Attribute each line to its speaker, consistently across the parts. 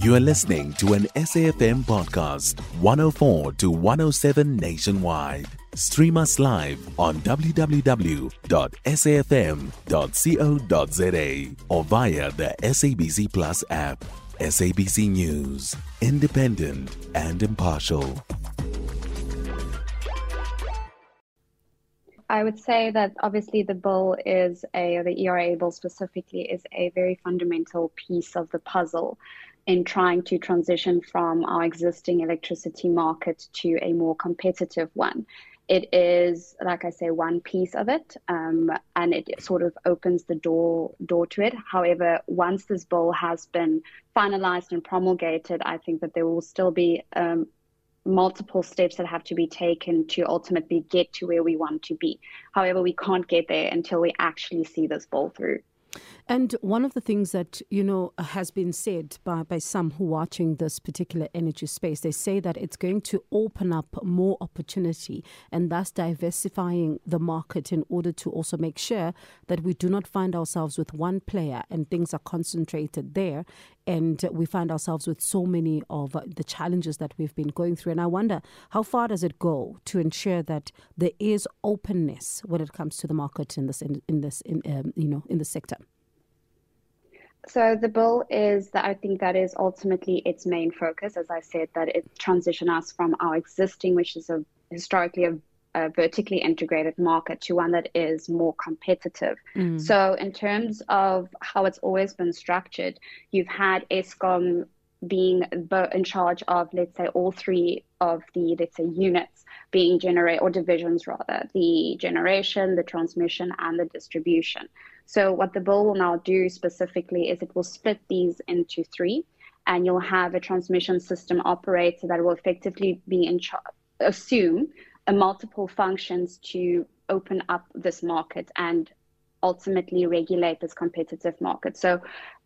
Speaker 1: You are listening to an SAFM podcast, 104 to 107 nationwide. Stream us live on www.safm.co.za or via the SABC Plus app. SABC News, independent and impartial.
Speaker 2: I would say that obviously the bill is a, the ERA bill specifically, is a very fundamental piece of the puzzle in trying to transition from our existing electricity market to a more competitive one. It is, like I say, one piece of it, um, and it sort of opens the door door to it. However, once this bill has been finalized and promulgated, I think that there will still be um, multiple steps that have to be taken to ultimately get to where we want to be. However, we can't get there until we actually see this bill through.
Speaker 3: And one of the things that, you know, has been said by, by some who are watching this particular energy space, they say that it's going to open up more opportunity and thus diversifying the market in order to also make sure that we do not find ourselves with one player and things are concentrated there and we find ourselves with so many of the challenges that we've been going through. And I wonder how far does it go to ensure that there is openness when it comes to the market in this in, in this in um, you know in the sector.
Speaker 2: So the bill is that I think that is ultimately its main focus. As I said, that it transition us from our existing, which is a historically a, a vertically integrated market, to one that is more competitive. Mm. So in terms of how it's always been structured, you've had Eskom being in charge of, let's say, all three of the, let's say, units being generated, or divisions rather, the generation, the transmission, and the distribution. So what the bill will now do specifically is it will split these into three, and you'll have a transmission system operator that will effectively be in charge, assume multiple functions to open up this market and ultimately regulate this competitive market. So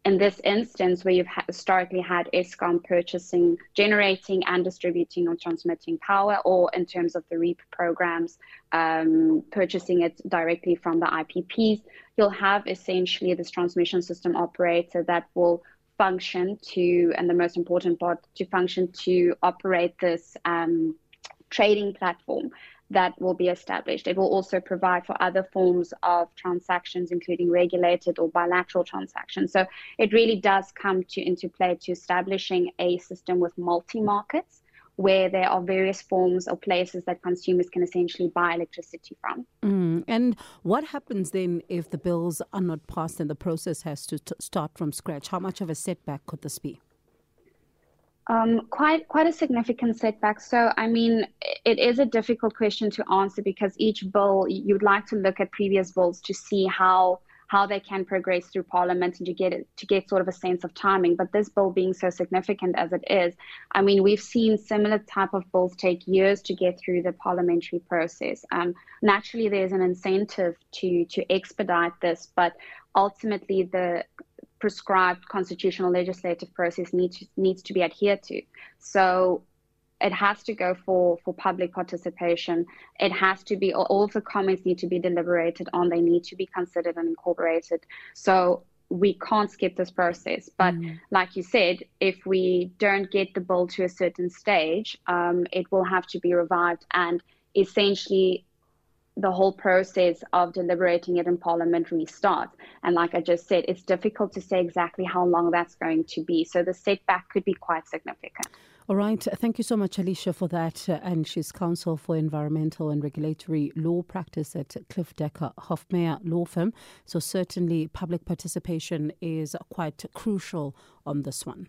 Speaker 2: in this instance, where you've historically had Eskom purchasing, generating, and distributing or transmitting power, or in terms of the REAP programs, um, purchasing it directly from the IPPs, you'll have essentially this transmission system operator that will function to, and the most important part, to function to operate this um, trading platform that will be established. It will also provide for other forms of transactions, including regulated or bilateral transactions. So it really does come to into play to establishing a system with multi markets where there are various forms or places that consumers can essentially buy electricity from.
Speaker 3: Mm. And what happens then if the bills are not passed and the process has to t- start from scratch? How much of a setback could this be?
Speaker 2: Um, quite quite a significant setback. So, I mean, it is a difficult question to answer because each bill you'd like to look at previous bills to see how how they can progress through Parliament and to get it, to get sort of a sense of timing. But this bill being so significant as it is, I mean, we've seen similar type of bills take years to get through the parliamentary process. Um, naturally, there's an incentive to to expedite this, but ultimately the prescribed constitutional legislative process needs needs to be adhered to. So it has to go for for public participation. It has to be all of the comments need to be deliberated on. They need to be considered and incorporated. So we can't skip this process. But mm. like you said, if we don't get the bill to a certain stage, um, it will have to be revived and essentially the whole process of deliberating it in parliament restarts. And like I just said, it's difficult to say exactly how long that's going to be. So the setback could be quite significant.
Speaker 3: All right. Thank you so much, Alecia, for that. Uh, and she's counsel for environmental and regulatory law practice at Cliffe Dekker Hofmeyr Law Firm. So certainly public participation is quite crucial on this one.